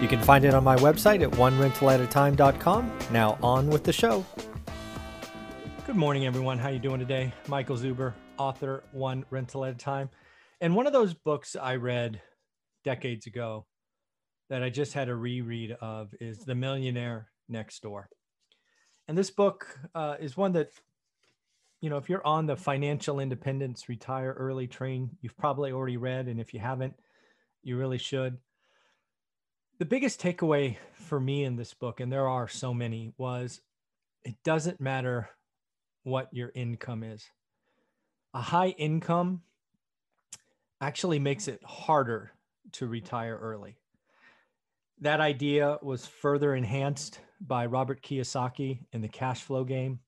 You can find it on my website at onerentalatatime.com. Now on with the show. Good morning, everyone. How you doing today? Michael Zuber, author, One Rental at a Time. And one of those books I read decades ago that I just had a reread of is The Millionaire Next Door. And this book uh, is one that, you know, if you're on the financial independence, retire early train, you've probably already read. And if you haven't, you really should the biggest takeaway for me in this book, and there are so many, was it doesn't matter what your income is. A high income actually makes it harder to retire early. That idea was further enhanced by Robert Kiyosaki in the cash flow game.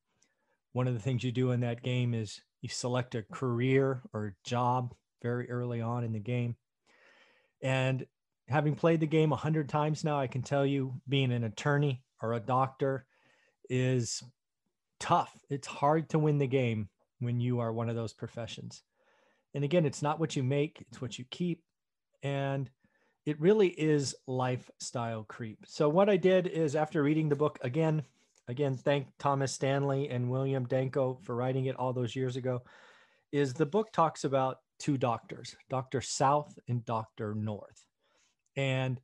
One of the things you do in that game is you select a career or job very early on in the game. And having played the game a hundred times now, I can tell you being an attorney or a doctor is tough. It's hard to win the game when you are one of those professions. And again, it's not what you make, it's what you keep. And it really is lifestyle creep. So what I did is after reading the book again, again, thank Thomas Stanley and William Danko for writing it all those years ago, is the book talks about two doctors, Dr. South and Dr. North. And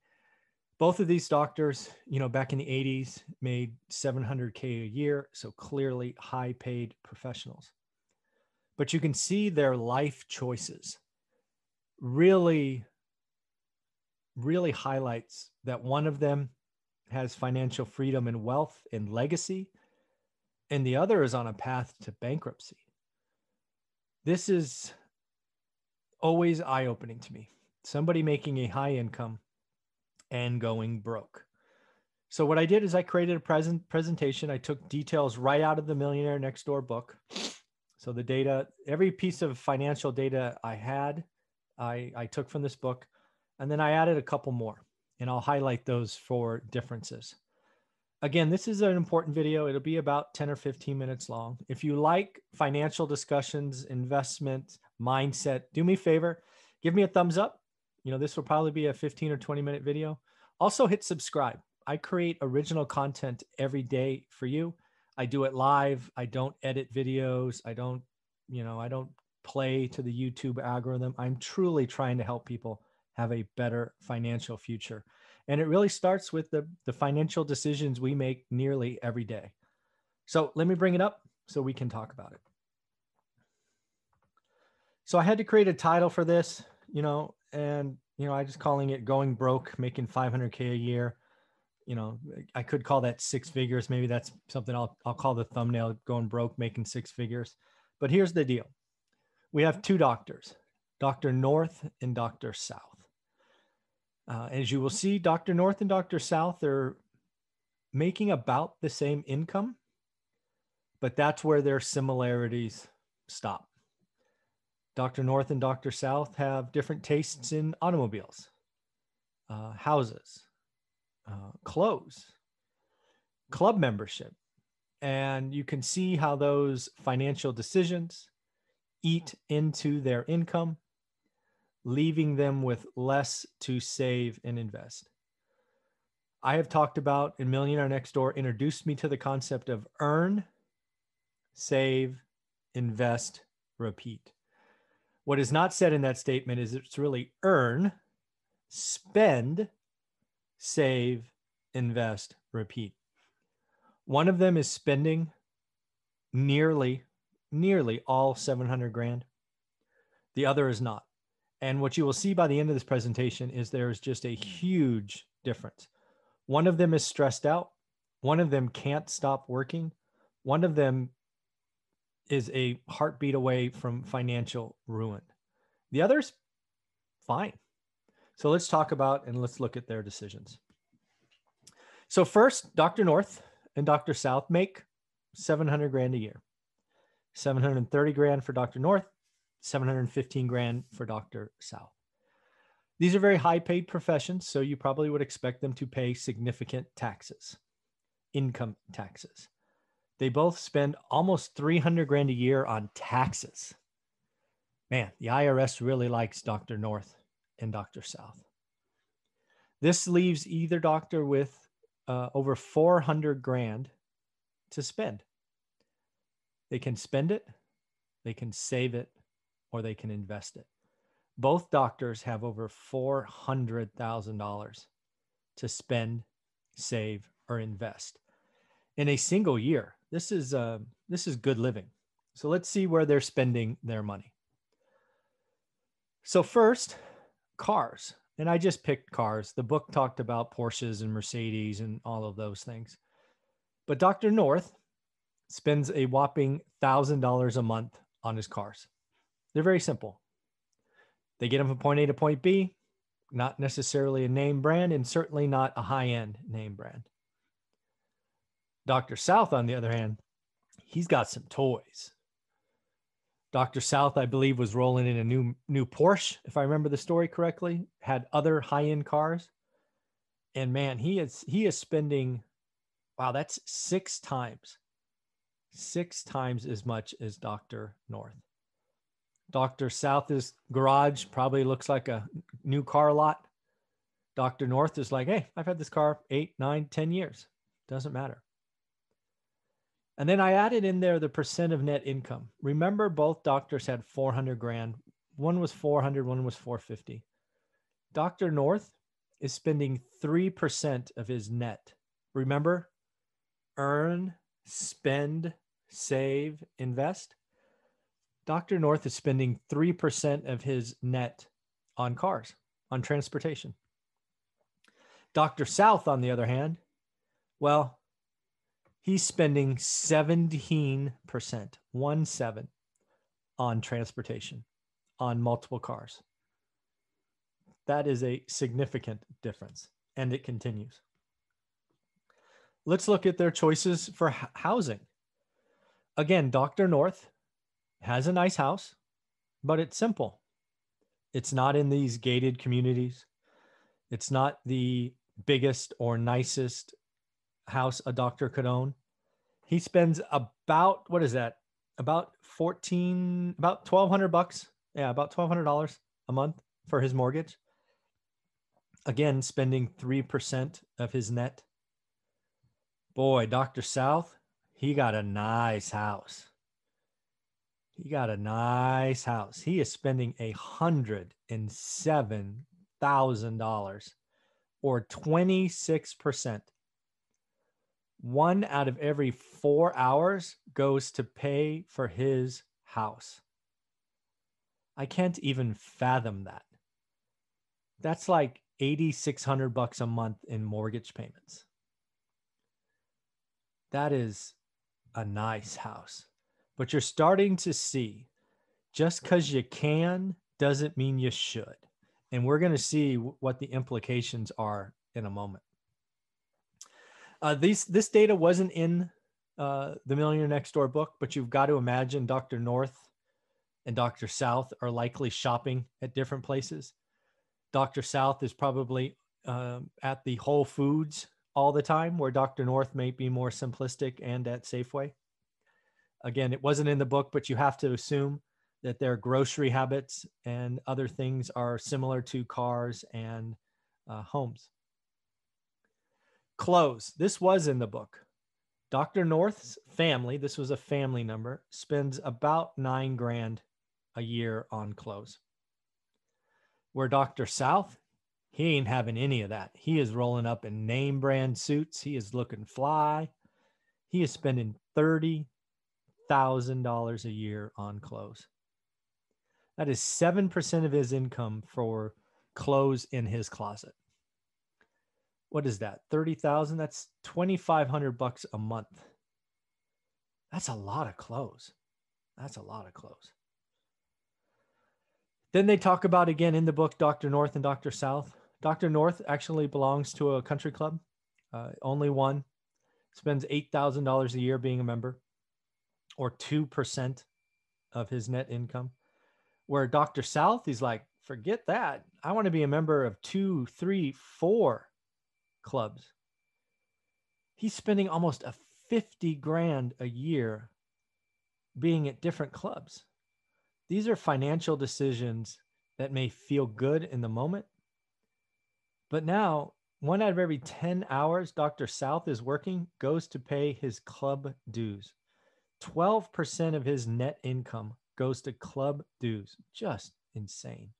both of these doctors, you know, back in the 80s made 700K a year. So clearly high paid professionals. But you can see their life choices really, really highlights that one of them has financial freedom and wealth and legacy, and the other is on a path to bankruptcy. This is always eye opening to me. Somebody making a high income and going broke. So what I did is I created a present presentation. I took details right out of the Millionaire Next Door book. So the data, every piece of financial data I had, I, I took from this book, and then I added a couple more, and I'll highlight those for differences. Again, this is an important video. It'll be about 10 or 15 minutes long. If you like financial discussions, investment, mindset, do me a favor, give me a thumbs up you know, this will probably be a 15 or 20 minute video. Also hit subscribe. I create original content every day for you. I do it live. I don't edit videos. I don't, you know, I don't play to the YouTube algorithm. I'm truly trying to help people have a better financial future. And it really starts with the, the financial decisions we make nearly every day. So let me bring it up so we can talk about it. So I had to create a title for this, you know, and you know, I just calling it going broke, making 500k a year. You know, I could call that six figures. Maybe that's something I'll I'll call the thumbnail going broke, making six figures. But here's the deal: we have two doctors, Doctor North and Doctor South. Uh, as you will see, Doctor North and Doctor South are making about the same income, but that's where their similarities stop. Dr. North and Dr. South have different tastes in automobiles, uh, houses, uh, clothes, club membership. And you can see how those financial decisions eat into their income, leaving them with less to save and invest. I have talked about, and Millionaire Next Door introduced me to the concept of earn, save, invest, repeat. What is not said in that statement is it's really earn, spend, save, invest, repeat. One of them is spending nearly, nearly all 700 grand. The other is not. And what you will see by the end of this presentation is there is just a huge difference. One of them is stressed out. One of them can't stop working. One of them is a heartbeat away from financial ruin. The others, fine. So let's talk about and let's look at their decisions. So first, Dr. North and Dr. South make 700 grand a year. 730 grand for Dr. North, 715 grand for Dr. South. These are very high paid professions, so you probably would expect them to pay significant taxes, income taxes. They both spend almost 300 grand a year on taxes. Man, the IRS really likes Dr. North and Dr. South. This leaves either doctor with uh, over 400 grand to spend. They can spend it, they can save it, or they can invest it. Both doctors have over $400,000 to spend, save, or invest in a single year. This is uh, this is good living. So let's see where they're spending their money. So first, cars. And I just picked cars. The book talked about Porsches and Mercedes and all of those things. But Dr. North spends a whopping $1,000 a month on his cars. They're very simple. They get him from point A to point B, not necessarily a name brand and certainly not a high end name brand. Dr. South, on the other hand, he's got some toys. Dr. South, I believe, was rolling in a new new Porsche, if I remember the story correctly, had other high-end cars. And man, he is he is spending wow, that's six times, six times as much as Dr. North. Dr. South's garage probably looks like a new car lot. Dr. North is like, hey, I've had this car eight, nine, ten years. Doesn't matter. And then I added in there the percent of net income. Remember, both doctors had 400 grand. One was 400, one was 450. Dr. North is spending 3% of his net. Remember, earn, spend, save, invest. Dr. North is spending 3% of his net on cars, on transportation. Dr. South, on the other hand, well, he's spending 17%, one seven, on transportation, on multiple cars. That is a significant difference, and it continues. Let's look at their choices for housing. Again, Dr. North has a nice house, but it's simple. It's not in these gated communities. It's not the biggest or nicest house a doctor could own. He spends about what is that? About 14 about 1200 bucks. Yeah, about $1200 a month for his mortgage. Again, spending 3% of his net. Boy, Dr. South, he got a nice house. He got a nice house. He is spending a hundred and seven thousand dollars or 26 percent. One out of every four hours goes to pay for his house. I can't even fathom that. That's like 8600 bucks a month in mortgage payments. That is a nice house but you're starting to see just because you can doesn't mean you should. And we're going to see what the implications are in a moment. Uh, these, this data wasn't in uh, the Millionaire Next Door book, but you've got to imagine Dr. North and Dr. South are likely shopping at different places. Dr. South is probably um, at the Whole Foods all the time, where Dr. North may be more simplistic and at Safeway. Again, it wasn't in the book, but you have to assume that their grocery habits and other things are similar to cars and uh, homes. Clothes. This was in the book. Dr. North's family, this was a family number, spends about nine grand a year on clothes. Where Dr. South, he ain't having any of that. He is rolling up in name brand suits. He is looking fly. He is spending 30 thousand dollars a year on clothes. That is seven percent of his income for clothes in his closet. What is that? Thirty thousand? That's twenty five hundred bucks a month. That's a lot of clothes. That's a lot of clothes. Then they talk about again in the book Dr. North and Dr. South. Dr. North actually belongs to a country club. uh, only one, spends $8,000 a year being a member or 2% of his net income. Where Dr. South, he's like, forget that. I want to be a member of two, three, four clubs. He's spending almost a 50 grand a year being at different clubs. These are financial decisions that may feel good in the moment. But now, one out of every 10 hours Dr. South is working goes to pay his club dues. 12% of his net income goes to club dues. Just insane.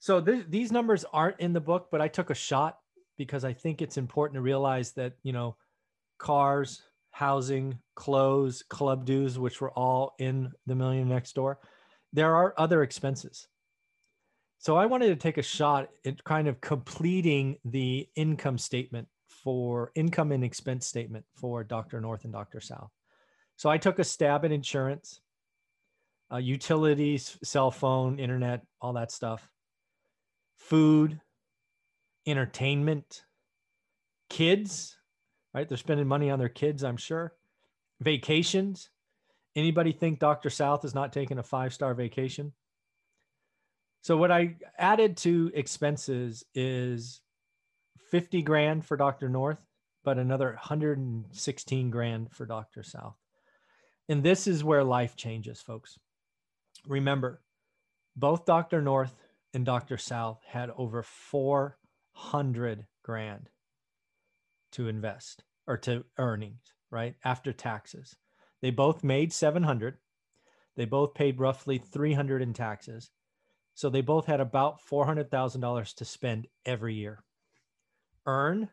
So th- these numbers aren't in the book, but I took a shot because I think it's important to realize that, you know, cars, housing, clothes, club dues, which were all in the million next door, there are other expenses. So I wanted to take a shot at kind of completing the income statement for income and expense statement for Dr. North and Dr. South. So I took a stab at insurance, uh, utilities, cell phone, internet, all that stuff, food, entertainment, kids, right? They're spending money on their kids, I'm sure. Vacations. Anybody think Dr. South is not taking a five star vacation? So, what I added to expenses is 50 grand for Dr. North, but another 116 grand for Dr. South. And this is where life changes, folks. Remember, both Dr. North and Dr. South had over 400 grand to invest or to earnings, right? After taxes. They both made 700. They both paid roughly 300 in taxes. So they both had about $400,000 to spend every year. Earn,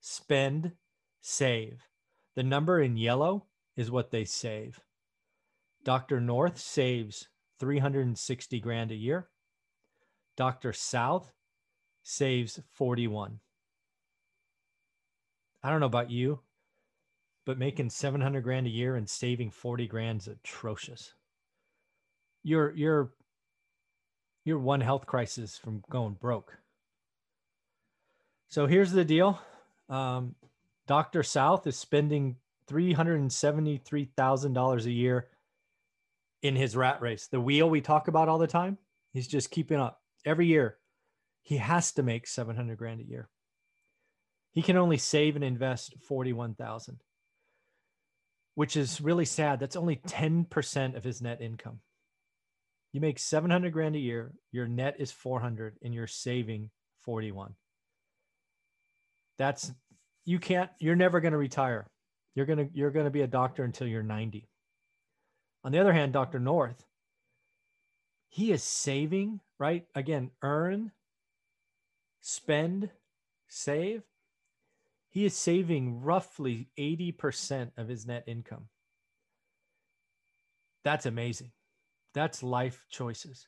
spend, save. The number in yellow is what they save. Dr. North saves 360 grand a year. Dr. South saves 41. I don't know about you, but making 700 grand a year and saving 40 grand is atrocious. You're you're you're one health crisis from going broke. So here's the deal. Um, Dr. South is spending $373,000 a year in his rat race. The wheel we talk about all the time, he's just keeping up. Every year, he has to make 700 grand a year. He can only save and invest 41,000, which is really sad. That's only 10% of his net income. You make 700 grand a year, your net is 400 and you're saving 41. That's you can't you're never going to retire. You're going to you're going to be a doctor until you're 90. On the other hand, Dr. North he is saving, right? Again, earn, spend, save he is saving roughly 80% of his net income. That's amazing. That's life choices.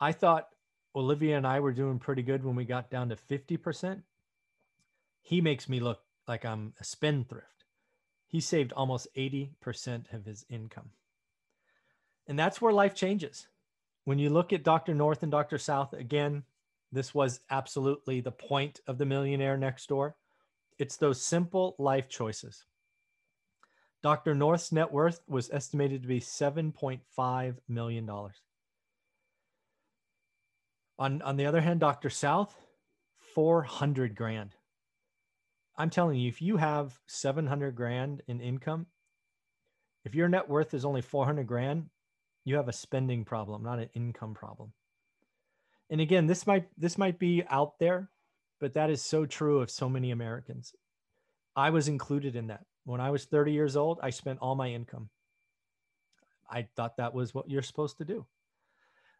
I thought Olivia and I were doing pretty good when we got down to 50%. He makes me look like I'm a spendthrift. He saved almost 80% of his income. And that's where life changes. When you look at Dr. North and Dr. South, again, this was absolutely the point of the millionaire next door. It's those simple life choices. Dr. North's net worth was estimated to be $7.5 million. On, on the other hand, Dr. South, 400 grand. I'm telling you, if you have 700 grand in income, if your net worth is only 400 grand, you have a spending problem, not an income problem. And again, this might this might be out there but that is so true of so many Americans. I was included in that. When I was 30 years old, I spent all my income. I thought that was what you're supposed to do.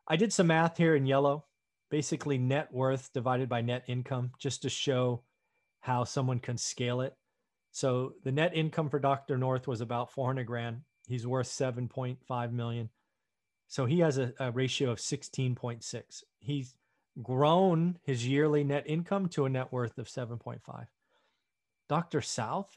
I did some math here in yellow, basically net worth divided by net income, just to show how someone can scale it. So the net income for Dr. North was about 400 grand. He's worth 7.5 million. So he has a, a ratio of 16.6. He's grown his yearly net income to a net worth of 7.5. Dr. South,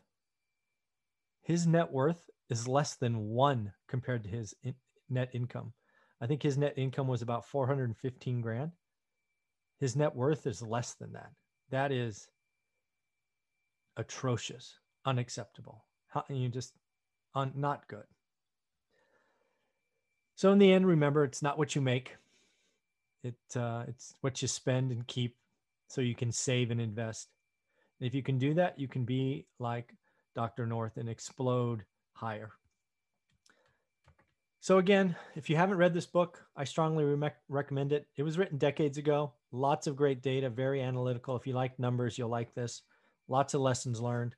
his net worth is less than one compared to his in- net income. I think his net income was about 415 grand. His net worth is less than that. That is atrocious, unacceptable. You just un, not good. So in the end, remember, it's not what you make. It uh, it's what you spend and keep, so you can save and invest. And if you can do that, you can be like Dr. North and explode higher. So again, if you haven't read this book, I strongly re- recommend it. It was written decades ago. Lots of great data, very analytical. If you like numbers, you'll like this. Lots of lessons learned.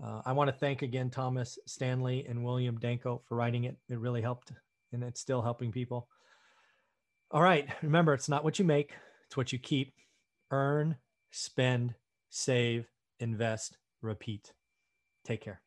Uh, I want to thank again Thomas Stanley and William Danko for writing it. It really helped, and it's still helping people. All right, remember, it's not what you make, it's what you keep. Earn, spend, save, invest, repeat. Take care.